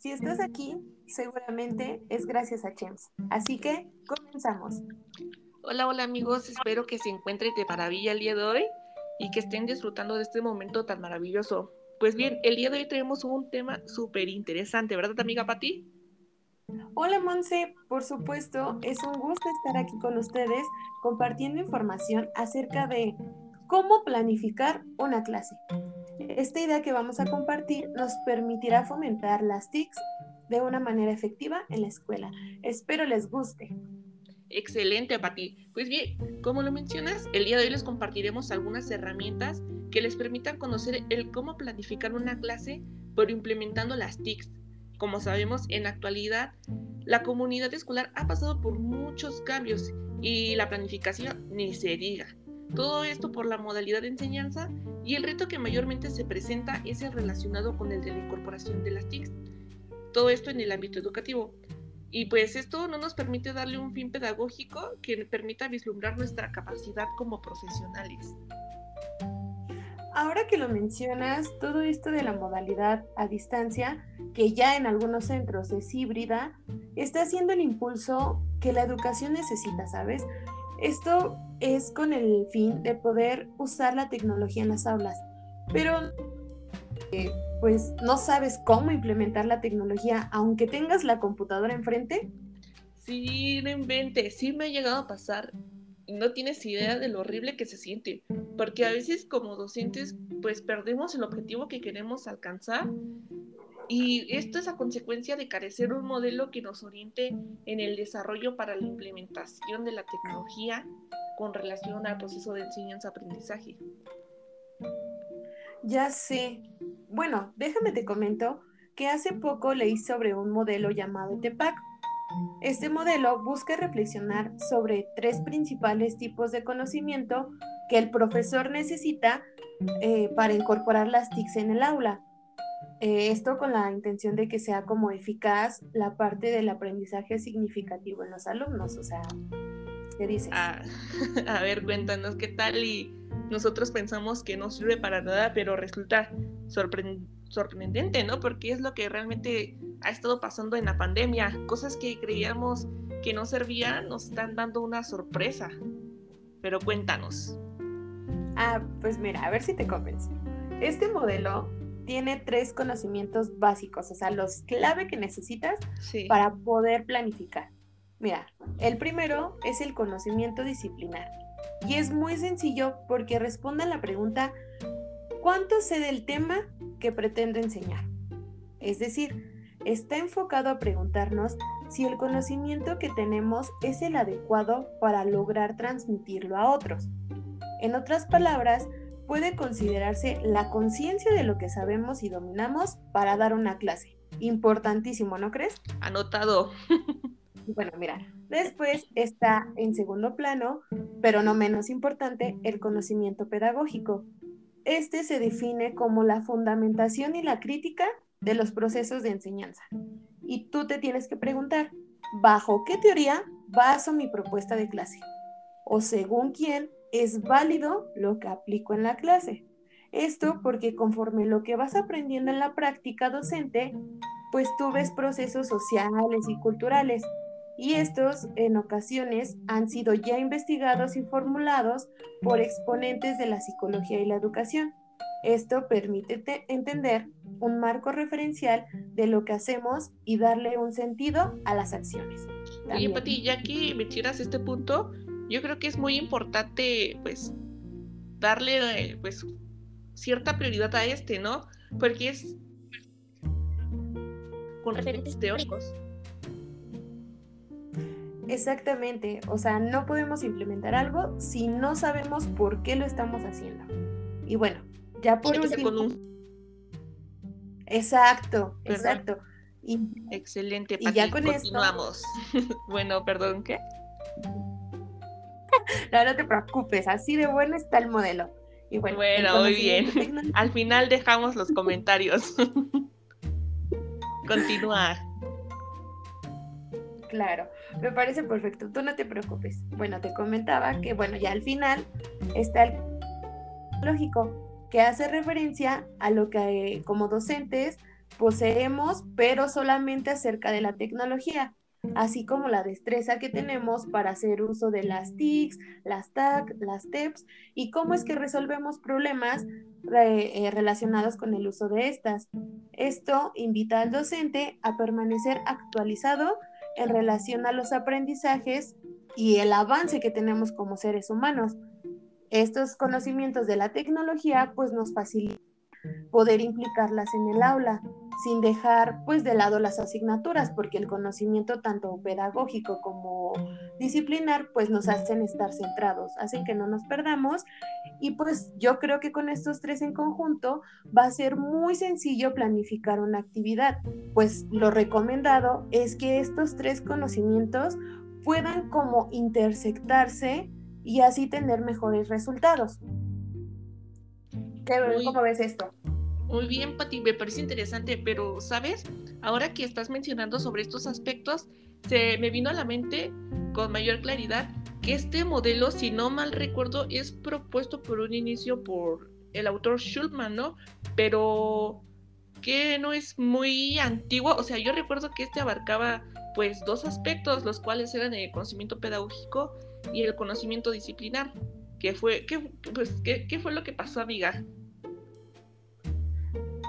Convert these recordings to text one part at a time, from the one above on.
Si estás aquí, seguramente es gracias a Chems. Así que comenzamos. Hola, hola amigos, espero que se encuentren de maravilla el día de hoy y que estén disfrutando de este momento tan maravilloso. Pues bien, el día de hoy tenemos un tema súper interesante, ¿verdad, amiga Pati? Hola, Monse. Por supuesto, es un gusto estar aquí con ustedes compartiendo información acerca de cómo planificar una clase. Esta idea que vamos a compartir nos permitirá fomentar las TICs de una manera efectiva en la escuela. Espero les guste. Excelente, Pati. Pues bien, como lo mencionas, el día de hoy les compartiremos algunas herramientas que les permitan conocer el cómo planificar una clase, pero implementando las TICs. Como sabemos, en la actualidad, la comunidad escolar ha pasado por muchos cambios y la planificación ni se diga. Todo esto por la modalidad de enseñanza y el reto que mayormente se presenta es el relacionado con el de la incorporación de las TICs. Todo esto en el ámbito educativo. Y pues esto no nos permite darle un fin pedagógico que permita vislumbrar nuestra capacidad como profesionales. Ahora que lo mencionas, todo esto de la modalidad a distancia, que ya en algunos centros es híbrida, está haciendo el impulso que la educación necesita, ¿sabes? Esto es con el fin de poder usar la tecnología en las aulas, pero eh, pues no sabes cómo implementar la tecnología aunque tengas la computadora enfrente. Sí, no inventes, sí me ha llegado a pasar. No tienes idea de lo horrible que se siente, porque a veces como docentes pues perdemos el objetivo que queremos alcanzar y esto es a consecuencia de carecer un modelo que nos oriente en el desarrollo para la implementación de la tecnología con relación al proceso de enseñanza-aprendizaje. Ya sé. Bueno, déjame te comento que hace poco leí sobre un modelo llamado TEPAC. Este modelo busca reflexionar sobre tres principales tipos de conocimiento que el profesor necesita eh, para incorporar las TICs en el aula. Eh, esto con la intención de que sea como eficaz la parte del aprendizaje significativo en los alumnos. O sea, ¿qué dices? Ah, a ver, cuéntanos qué tal y nosotros pensamos que no sirve para nada, pero resulta sorprendente, ¿no? Porque es lo que realmente ha estado pasando en la pandemia. Cosas que creíamos que no servían nos están dando una sorpresa. Pero cuéntanos. Ah, pues mira, a ver si te convence. Este modelo tiene tres conocimientos básicos, o sea, los clave que necesitas para poder planificar. Mira, el primero es el conocimiento disciplinar. Y es muy sencillo porque responde a la pregunta, ¿cuánto sé del tema que pretendo enseñar? Es decir, está enfocado a preguntarnos si el conocimiento que tenemos es el adecuado para lograr transmitirlo a otros. En otras palabras, puede considerarse la conciencia de lo que sabemos y dominamos para dar una clase. Importantísimo, ¿no crees? Anotado. Bueno, mira, después está en segundo plano, pero no menos importante, el conocimiento pedagógico. Este se define como la fundamentación y la crítica de los procesos de enseñanza. Y tú te tienes que preguntar, ¿bajo qué teoría baso mi propuesta de clase? ¿O según quién es válido lo que aplico en la clase? Esto porque conforme lo que vas aprendiendo en la práctica docente, pues tú ves procesos sociales y culturales y estos en ocasiones han sido ya investigados y formulados por exponentes de la psicología y la educación. Esto permite entender un marco referencial de lo que hacemos y darle un sentido a las acciones. Oye, Pati, ya que mencionas este punto, yo creo que es muy importante, pues, darle, pues, cierta prioridad a este, ¿no? Porque es con referentes teóricos. Exactamente, o sea, no podemos implementar algo si no sabemos por qué lo estamos haciendo. Y bueno, ya por último... Exacto, exacto. Y, Excelente, y ya con continuamos. bueno, perdón, ¿qué? no, no te preocupes, así de bueno está el modelo. Y bueno, bueno muy bien. Al final dejamos los comentarios. Continúa. Claro, me parece perfecto, tú no te preocupes. Bueno, te comentaba que, bueno, ya al final está el lógico que hace referencia a lo que como docentes poseemos, pero solamente acerca de la tecnología, así como la destreza que tenemos para hacer uso de las TICs, las TAC, las TEPS y cómo es que resolvemos problemas eh, relacionados con el uso de estas. Esto invita al docente a permanecer actualizado en relación a los aprendizajes y el avance que tenemos como seres humanos. Estos conocimientos de la tecnología pues nos facilitan poder implicarlas en el aula, sin dejar pues de lado las asignaturas, porque el conocimiento tanto pedagógico como disciplinar pues nos hacen estar centrados, hacen que no nos perdamos y pues yo creo que con estos tres en conjunto va a ser muy sencillo planificar una actividad, pues lo recomendado es que estos tres conocimientos puedan como intersectarse y así tener mejores resultados. ¿Cómo ves esto? Muy bien, Pati, me parece interesante, pero ¿sabes? Ahora que estás mencionando sobre estos aspectos, se me vino a la mente con mayor claridad que este modelo, si no mal recuerdo, es propuesto por un inicio por el autor Schulman, ¿no? Pero que no es muy antiguo, o sea, yo recuerdo que este abarcaba pues dos aspectos, los cuales eran el conocimiento pedagógico y el conocimiento disciplinar. ¿Qué fue, pues, qué fue lo que pasó, amiga?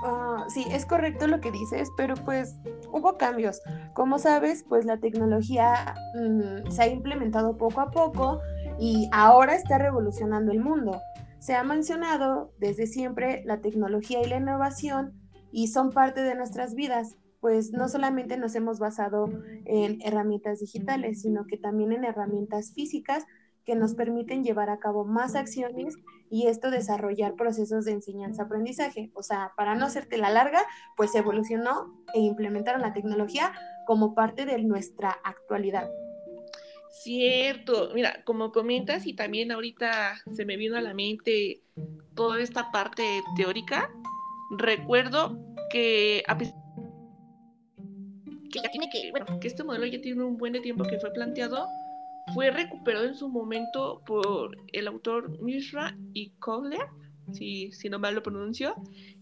Ah, sí, es correcto lo que dices, pero pues hubo cambios. Como sabes, pues la tecnología mm, se ha implementado poco a poco y ahora está revolucionando el mundo. Se ha mencionado desde siempre la tecnología y la innovación y son parte de nuestras vidas, pues no solamente nos hemos basado en herramientas digitales, sino que también en herramientas físicas que nos permiten llevar a cabo más acciones y esto desarrollar procesos de enseñanza-aprendizaje. O sea, para no hacerte la larga, pues evolucionó e implementaron la tecnología como parte de nuestra actualidad. Cierto, mira, como comentas y también ahorita se me vino a la mente toda esta parte teórica, recuerdo que a pesar que ya tiene que, bueno, que este modelo ya tiene un buen de tiempo que fue planteado, fue recuperado en su momento por el autor Mishra y Kohler, si, si no mal lo pronuncio.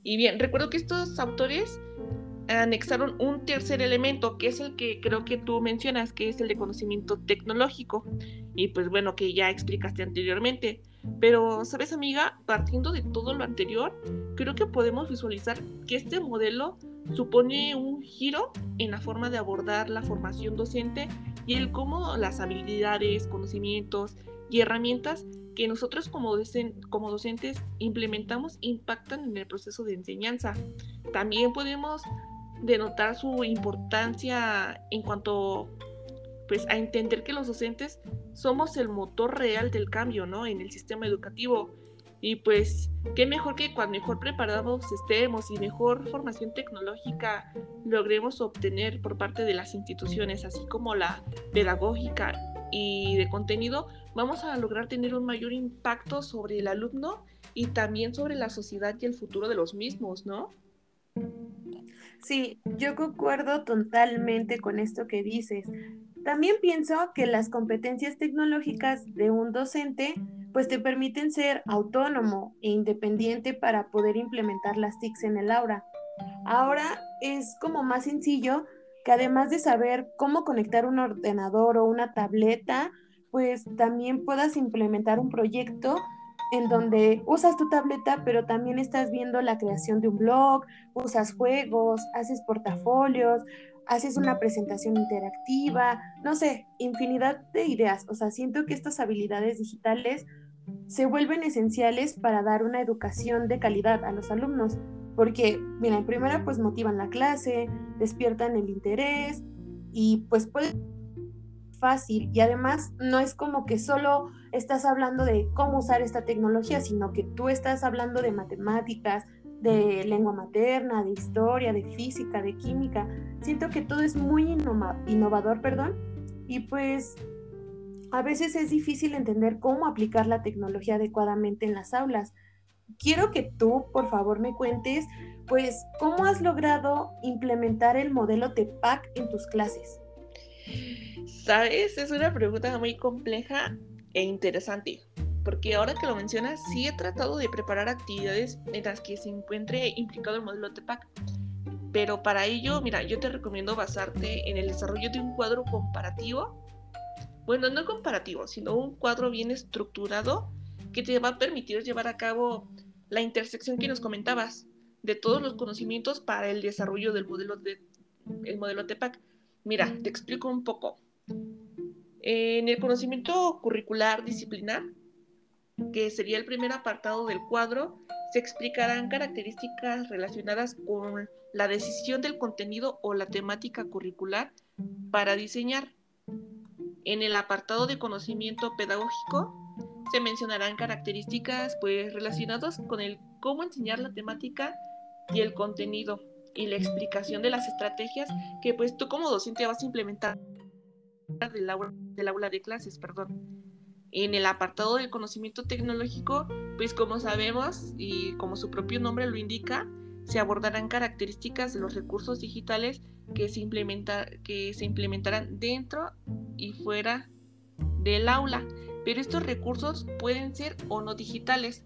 Y bien, recuerdo que estos autores anexaron un tercer elemento, que es el que creo que tú mencionas, que es el de conocimiento tecnológico. Y pues bueno, que ya explicaste anteriormente. Pero, ¿sabes, amiga? Partiendo de todo lo anterior, creo que podemos visualizar que este modelo supone un giro en la forma de abordar la formación docente y el cómo las habilidades, conocimientos y herramientas que nosotros como, como docentes implementamos impactan en el proceso de enseñanza. También podemos denotar su importancia en cuanto pues a entender que los docentes somos el motor real del cambio, ¿no? En el sistema educativo y pues, qué mejor que cuando mejor preparados estemos y mejor formación tecnológica logremos obtener por parte de las instituciones, así como la pedagógica y de contenido, vamos a lograr tener un mayor impacto sobre el alumno y también sobre la sociedad y el futuro de los mismos, ¿no? Sí, yo concuerdo totalmente con esto que dices. También pienso que las competencias tecnológicas de un docente pues te permiten ser autónomo e independiente para poder implementar las TICs en el aula. Ahora es como más sencillo que además de saber cómo conectar un ordenador o una tableta, pues también puedas implementar un proyecto en donde usas tu tableta, pero también estás viendo la creación de un blog, usas juegos, haces portafolios, haces una presentación interactiva, no sé, infinidad de ideas. O sea, siento que estas habilidades digitales se vuelven esenciales para dar una educación de calidad a los alumnos, porque, mira, en primera, pues motivan la clase, despiertan el interés y pues puede fácil y además no es como que solo estás hablando de cómo usar esta tecnología, sino que tú estás hablando de matemáticas, de lengua materna, de historia, de física, de química. Siento que todo es muy innovador, perdón, y pues a veces es difícil entender cómo aplicar la tecnología adecuadamente en las aulas. Quiero que tú, por favor, me cuentes, pues, cómo has logrado implementar el modelo TEPAC en tus clases. Sabes, es una pregunta muy compleja e interesante porque ahora que lo mencionas, sí he tratado de preparar actividades en las que se encuentre implicado el modelo TEPAC. pero para ello, mira, yo te recomiendo basarte en el desarrollo de un cuadro comparativo. Bueno, no comparativo, sino un cuadro bien estructurado que te va a permitir llevar a cabo la intersección que nos comentabas de todos los conocimientos para el desarrollo del modelo de el modelo TEPAC. Mira, te explico un poco. En el conocimiento curricular disciplinar, que sería el primer apartado del cuadro, se explicarán características relacionadas con la decisión del contenido o la temática curricular para diseñar. En el apartado de conocimiento pedagógico se mencionarán características pues relacionadas con el cómo enseñar la temática y el contenido y la explicación de las estrategias que pues tú como docente vas a implementar del aula, del aula de clases, perdón. En el apartado del conocimiento tecnológico, pues como sabemos y como su propio nombre lo indica, se abordarán características de los recursos digitales que se, implementarán dentro y fuera del aula. Pero estos recursos pueden ser o no digitales.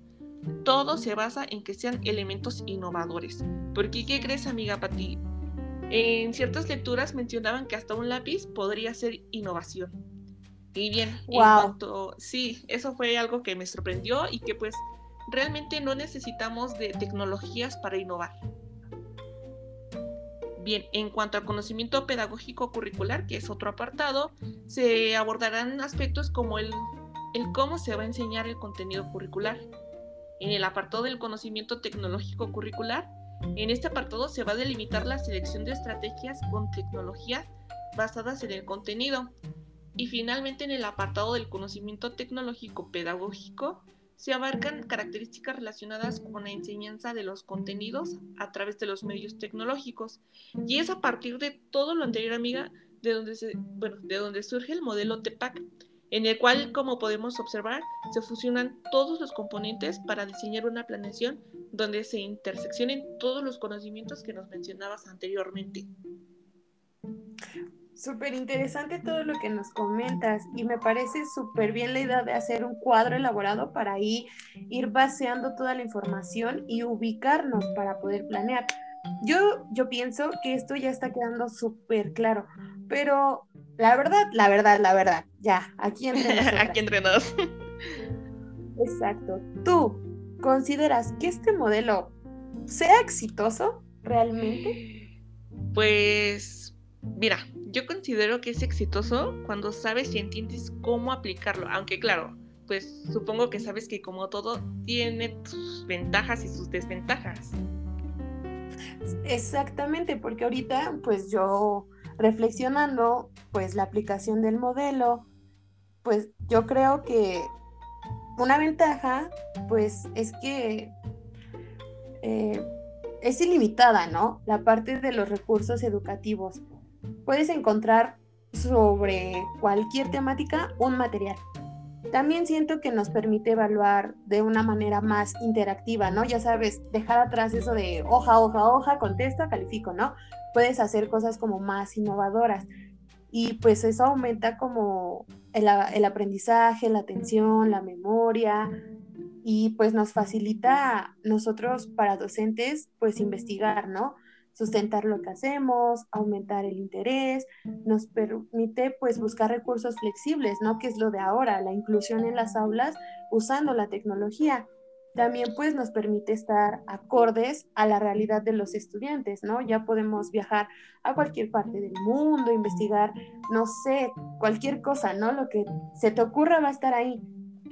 Todo se basa en que sean elementos innovadores. Porque, ¿qué crees, amiga Pati? En ciertas lecturas mencionaban que hasta un lápiz podría ser innovación. Y bien, en cuanto, sí, eso fue algo que me sorprendió y que pues realmente no necesitamos de tecnologías para innovar. Bien, en cuanto al conocimiento pedagógico curricular, que es otro apartado, se abordarán aspectos como el, el cómo se va a enseñar el contenido curricular. En el apartado del conocimiento tecnológico curricular, en este apartado se va a delimitar la selección de estrategias con tecnología basadas en el contenido. Y finalmente en el apartado del conocimiento tecnológico pedagógico se abarcan características relacionadas con la enseñanza de los contenidos a través de los medios tecnológicos. Y es a partir de todo lo anterior, amiga, de donde, se, bueno, de donde surge el modelo TEPAC, en el cual, como podemos observar, se fusionan todos los componentes para diseñar una planeación donde se interseccionen todos los conocimientos que nos mencionabas anteriormente. Súper interesante todo lo que nos comentas y me parece súper bien la idea de hacer un cuadro elaborado para ahí ir baseando toda la información y ubicarnos para poder planear. Yo, yo pienso que esto ya está quedando súper claro, pero la verdad, la verdad, la verdad, ya, aquí entre aquí entre nos. Exacto. ¿Tú consideras que este modelo sea exitoso realmente? Pues, mira, yo considero que es exitoso cuando sabes y entiendes cómo aplicarlo, aunque claro, pues supongo que sabes que como todo tiene sus ventajas y sus desventajas. Exactamente, porque ahorita pues yo reflexionando pues la aplicación del modelo, pues yo creo que una ventaja pues es que eh, es ilimitada, ¿no? La parte de los recursos educativos. Puedes encontrar sobre cualquier temática un material. También siento que nos permite evaluar de una manera más interactiva, ¿no? Ya sabes, dejar atrás eso de hoja, hoja, hoja, contesto, califico, ¿no? puedes hacer cosas como más innovadoras. Y pues eso aumenta como el, aprendizaje, la atención, la memoria, y pues nos facilita nosotros para docentes pues investigar, ¿no? Sustentar lo que hacemos, aumentar el interés, nos permite pues buscar recursos flexibles, ¿no? Que es lo de ahora, la inclusión en las aulas usando la tecnología también pues nos permite estar acordes a la realidad de los estudiantes, ¿no? Ya podemos viajar a cualquier parte del mundo, investigar, no sé, cualquier cosa, ¿no? Lo que se te ocurra va a estar ahí.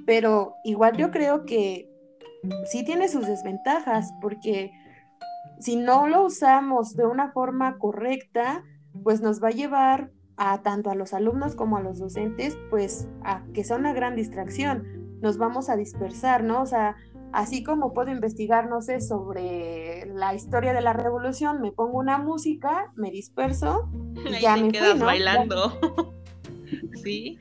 Pero igual yo creo que sí tiene sus desventajas, porque si no lo usamos de una forma correcta, pues nos va a llevar a tanto a los alumnos como a los docentes, pues a que sea una gran distracción. Nos vamos a dispersar, ¿no? O sea, Así como puedo investigar, no sé, sobre la historia de la revolución, me pongo una música, me disperso y ya me quedas bailando. sí.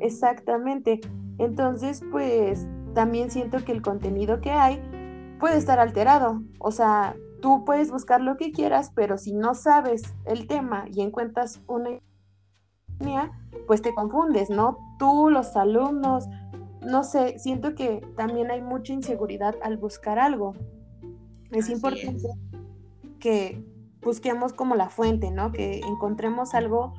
exactamente. Entonces, pues también siento que el contenido que hay puede estar alterado. O sea, tú puedes buscar lo que quieras, pero si no sabes el tema y encuentras una pues te confundes, ¿no? Tú, los alumnos, no sé, siento que también hay mucha inseguridad al buscar algo. Es importante que busquemos como la fuente, ¿no? Que encontremos algo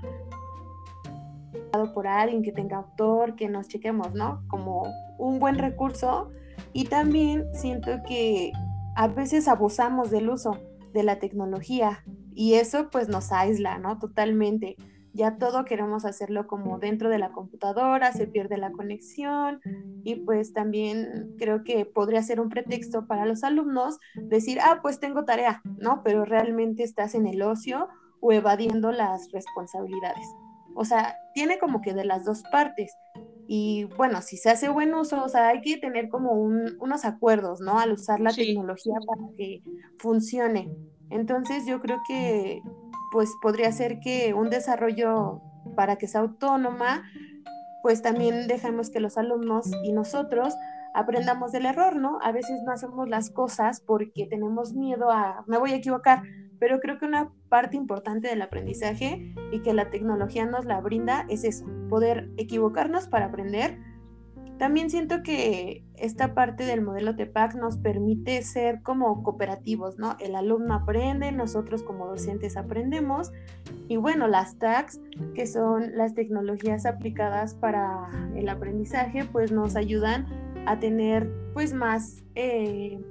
por alguien que tenga autor, que nos chequemos, ¿no? Como un buen recurso. Y también siento que a veces abusamos del uso de la tecnología y eso pues nos aísla, ¿no? Totalmente. Ya todo queremos hacerlo como dentro de la computadora, se pierde la conexión y pues también creo que podría ser un pretexto para los alumnos decir, ah, pues tengo tarea, ¿no? Pero realmente estás en el ocio o evadiendo las responsabilidades. O sea, tiene como que de las dos partes. Y bueno, si se hace buen uso, o sea, hay que tener como unos acuerdos, ¿no? Al usar la tecnología para que funcione. Entonces yo creo que pues podría ser que un desarrollo para que sea autónoma, pues también dejemos que los alumnos y nosotros aprendamos del error, ¿no? A veces no hacemos las cosas porque tenemos miedo a, me voy a equivocar, pero creo que una parte importante del aprendizaje y que la tecnología nos la brinda es eso, poder equivocarnos para aprender también siento que esta parte del modelo TEPAC nos permite ser como cooperativos, ¿no? El alumno aprende, nosotros como docentes aprendemos y bueno, las TACs, que son las tecnologías aplicadas para el aprendizaje, pues nos ayudan a tener pues más eh,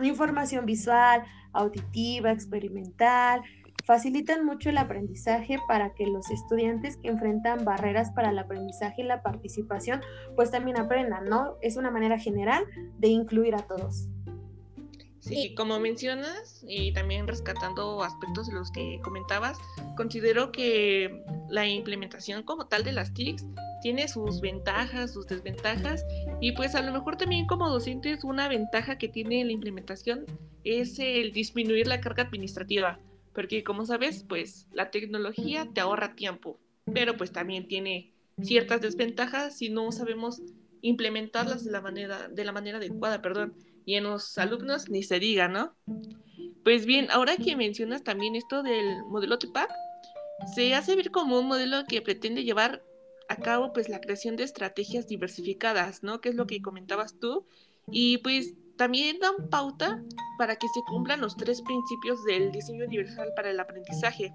información visual, auditiva, experimental, facilitan mucho el aprendizaje para que los estudiantes que enfrentan barreras para el aprendizaje y la participación, pues también aprendan, ¿no? Es una manera general de incluir a todos. Sí, como mencionas, y también rescatando aspectos de los que comentabas, considero que la implementación como tal de las TICs tiene sus ventajas, sus desventajas, y pues a lo mejor también como docentes una ventaja que tiene la implementación es el disminuir la carga administrativa porque como sabes, pues la tecnología te ahorra tiempo, pero pues también tiene ciertas desventajas si no sabemos implementarlas de la manera, de la manera adecuada, perdón, y en los alumnos ni se diga, ¿no? Pues bien, ahora que mencionas también esto del modelo TPAC, se hace ver como un modelo que pretende llevar a cabo pues la creación de estrategias diversificadas, ¿no? Que es lo que comentabas tú. Y pues también dan pauta para que se cumplan los tres principios del diseño universal para el aprendizaje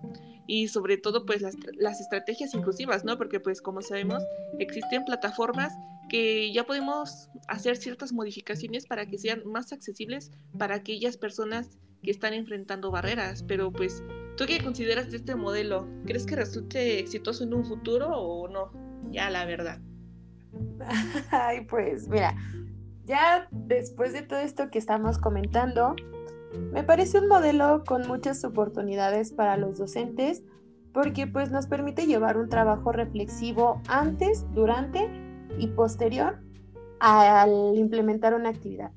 y sobre todo pues las, las, estrategias inclusivas, ¿no? Porque pues como sabemos existen plataformas que ya podemos hacer ciertas modificaciones para que sean más accesibles para aquellas personas que están enfrentando barreras, pero pues ¿tú qué consideras de este modelo? ¿Crees que resulte exitoso en un futuro o no? Ya la verdad. Ay, pues mira, ya después de todo esto que estamos comentando, me parece un modelo con muchas oportunidades para los docentes porque pues nos permite llevar un trabajo reflexivo antes, durante y posterior al implementar una actividad.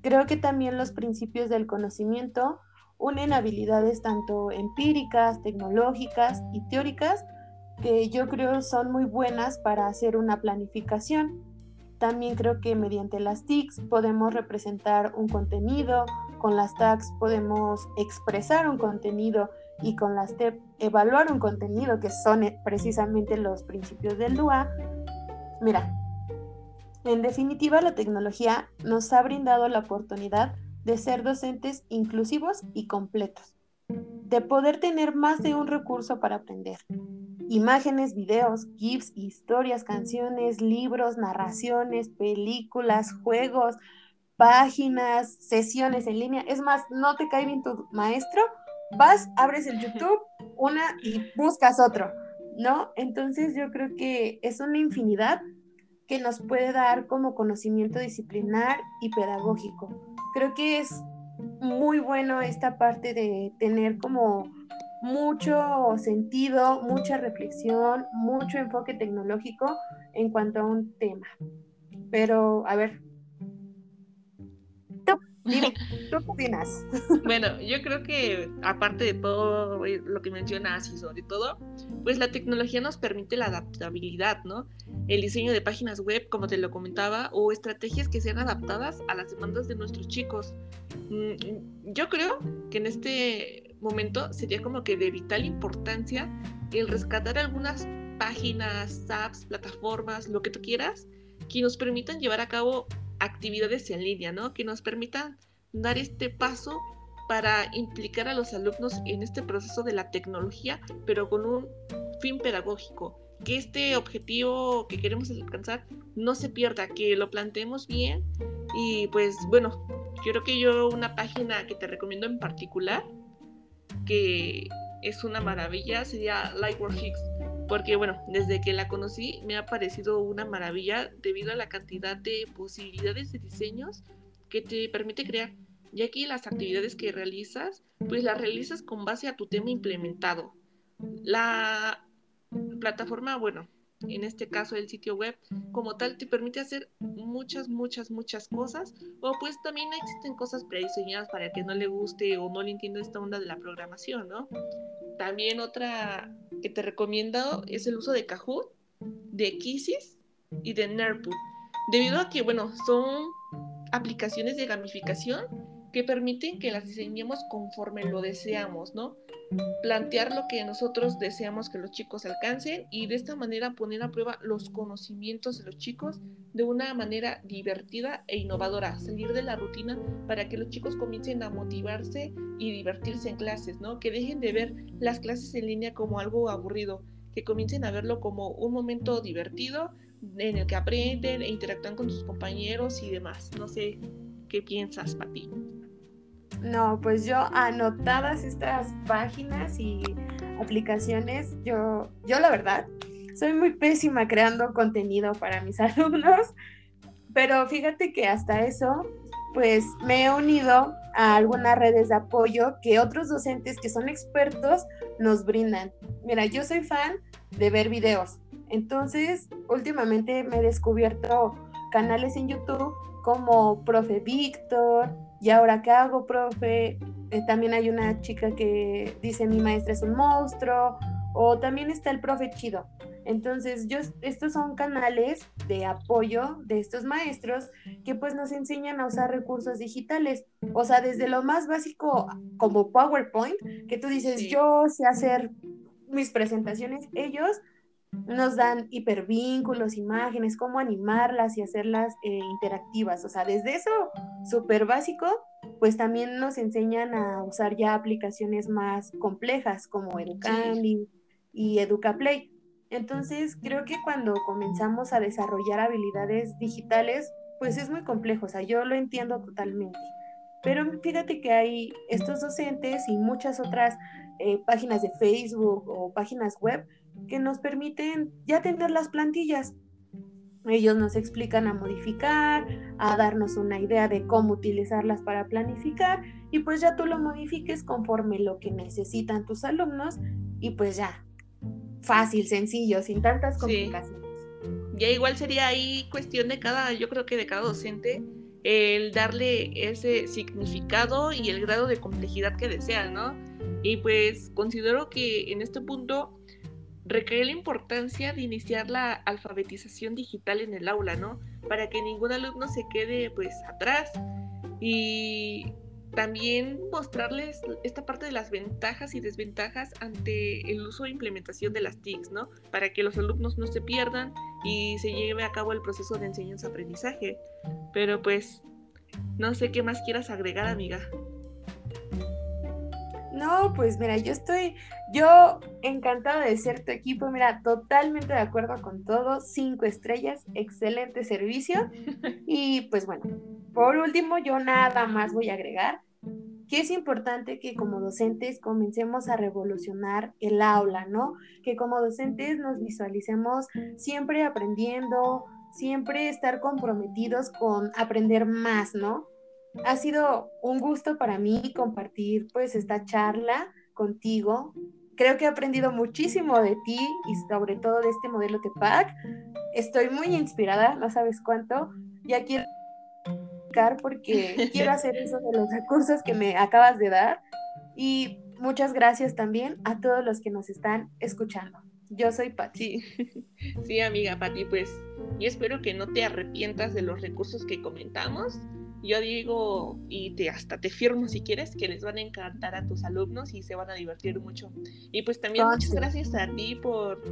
Creo que también los principios del conocimiento unen habilidades tanto empíricas, tecnológicas y teóricas que yo creo son muy buenas para hacer una planificación también creo que mediante las TICs podemos representar un contenido, con las tags podemos expresar un contenido y con las TEP evaluar un contenido, que son eh, precisamente los principios del DUA. Mira, en definitiva la tecnología nos ha brindado la oportunidad de ser docentes inclusivos y completos, de poder tener más de un recurso para aprender, imágenes, videos, GIFs, historias, canciones, libros, narraciones, películas, juegos, páginas, sesiones en línea. Es más, no te cae bien tu maestro, vas, abres el YouTube, una y buscas otro, ¿no? Entonces yo creo que es una infinidad que nos puede dar como conocimiento disciplinar y pedagógico. Creo que es muy bueno esta parte de tener como mucho sentido, mucha reflexión, mucho enfoque tecnológico en cuanto a un tema. Pero, a ver, dime, ¿tú qué opinas? Bueno, yo creo que aparte de todo lo que mencionas y sobre todo, pues la tecnología nos permite la adaptabilidad, ¿no? El diseño de páginas web, como te lo comentaba, o estrategias que sean adaptadas a las demandas de nuestros chicos. Mm, yo creo que en este momento sería como que de vital importancia el rescatar algunas páginas, apps, plataformas, lo que tú quieras, que nos permitan llevar a cabo actividades en línea, ¿no? Que nos permitan dar este paso para implicar a los alumnos en este proceso de la tecnología, pero con un fin pedagógico, que este objetivo que queremos alcanzar no se pierda, que lo planteemos bien. Y pues bueno, creo que yo una página que te recomiendo en particular, que es una maravilla, sería Lightworks porque bueno, desde que la conocí me ha parecido una maravilla debido a la cantidad de posibilidades de diseños que te permite crear. Y aquí las actividades que realizas, pues las realizas con base a tu tema implementado. La plataforma, bueno, en este caso el sitio web, como tal, te permite hacer muchas, muchas, muchas cosas. O pues también existen cosas prediseñadas para que no le guste o no le entienda esta onda de la programación, ¿no? También otra que te recomiendo es el uso de Kahoot, de Kisses y de Nerput. Debido a que, bueno, son aplicaciones de gamificación que permiten que las diseñemos conforme lo deseamos, ¿no? Plantear lo que nosotros deseamos que los chicos alcancen y de esta manera poner a prueba los conocimientos de los chicos de una manera divertida e innovadora, salir de la rutina para que los chicos comiencen a motivarse y divertirse en clases, ¿no? Que dejen de ver las clases en línea como algo aburrido, que comiencen a verlo como un momento divertido en el que aprenden e interactúan con sus compañeros y demás. No sé qué piensas, Pati. No, pues yo anotadas estas páginas y aplicaciones, yo, yo la verdad, soy muy pésima creando contenido para mis alumnos, pero fíjate que hasta eso, pues me he unido a algunas redes de apoyo que otros docentes que son expertos nos brindan. Mira, yo soy fan de ver videos, entonces últimamente me he descubierto canales en YouTube como Profe Víctor, ¿y ahora qué hago, profe? Eh, también hay una chica que dice mi maestra es un monstruo, o también está el profe chido. Entonces, yo, estos son canales de apoyo de estos maestros que pues nos enseñan a usar recursos digitales. O sea, desde lo más básico como PowerPoint, que tú dices, yo sé hacer mis presentaciones, ellos nos dan hipervínculos, imágenes, cómo animarlas y hacerlas eh, interactivas. O sea, desde eso súper básico, pues también nos enseñan a usar ya aplicaciones más complejas como Educandy y EducaPlay. Entonces, creo que cuando comenzamos a desarrollar habilidades digitales, pues es muy complejo, o sea, yo lo entiendo totalmente. Pero fíjate que hay estos docentes y muchas otras eh, páginas de Facebook o páginas web que nos permiten ya tener las plantillas. Ellos nos explican a modificar, a darnos una idea de cómo utilizarlas para planificar y pues ya tú lo modifiques conforme lo que necesitan tus alumnos y pues ya, fácil, sencillo, sin tantas complicaciones. Ya igual sería ahí cuestión de cada, yo creo que de cada docente, el darle ese significado y el grado de complejidad que desean, ¿no? Y pues considero que en este punto recae la importancia de iniciar la alfabetización digital en el aula, ¿no? Para que ningún alumno se quede pues atrás y también mostrarles esta parte de las ventajas y desventajas ante el uso e implementación de las TICs, ¿no? Para que los alumnos no se pierdan y se lleve a cabo el proceso de enseñanza-aprendizaje. Pero pues, no sé qué más quieras agregar, amiga. No, pues mira, yo estoy, yo encantada de ser tu equipo, mira, totalmente de acuerdo con todo, cinco estrellas, excelente servicio. Y pues bueno, por último, yo nada más voy a agregar que es importante que como docentes comencemos a revolucionar el aula, ¿no? Que como docentes nos visualicemos siempre aprendiendo, siempre estar comprometidos con aprender más, ¿no? Ha sido un gusto para mí compartir pues esta charla contigo. Creo que he aprendido muchísimo de ti y sobre todo de este modelo TEPAC. Estoy muy inspirada, no sabes cuánto. Ya quiero porque quiero hacer eso de los recursos que me acabas de dar. Y muchas gracias también a todos los que nos están escuchando. Yo soy Pati. Sí, sí amiga Pati, pues yo espero que no te arrepientas de los recursos que comentamos yo digo, y te, hasta te firmo si quieres, que les van a encantar a tus alumnos y se van a divertir mucho. Y pues también muchas gracias a ti por,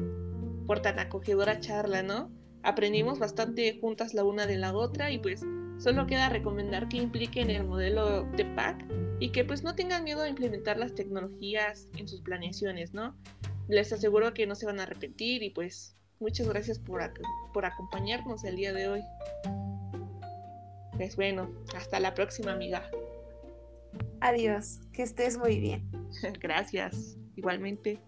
por tan acogedora charla, ¿no? Aprendimos bastante juntas la una de la otra y pues solo queda recomendar que impliquen el modelo de PAC y que pues no tengan miedo a implementar las tecnologías en sus planeaciones, ¿no? Les aseguro que no se van a arrepentir y pues muchas gracias por, ac por acompañarnos el día de hoy. Pues bueno, hasta la próxima amiga. Adiós, que estés muy bien. Gracias, igualmente.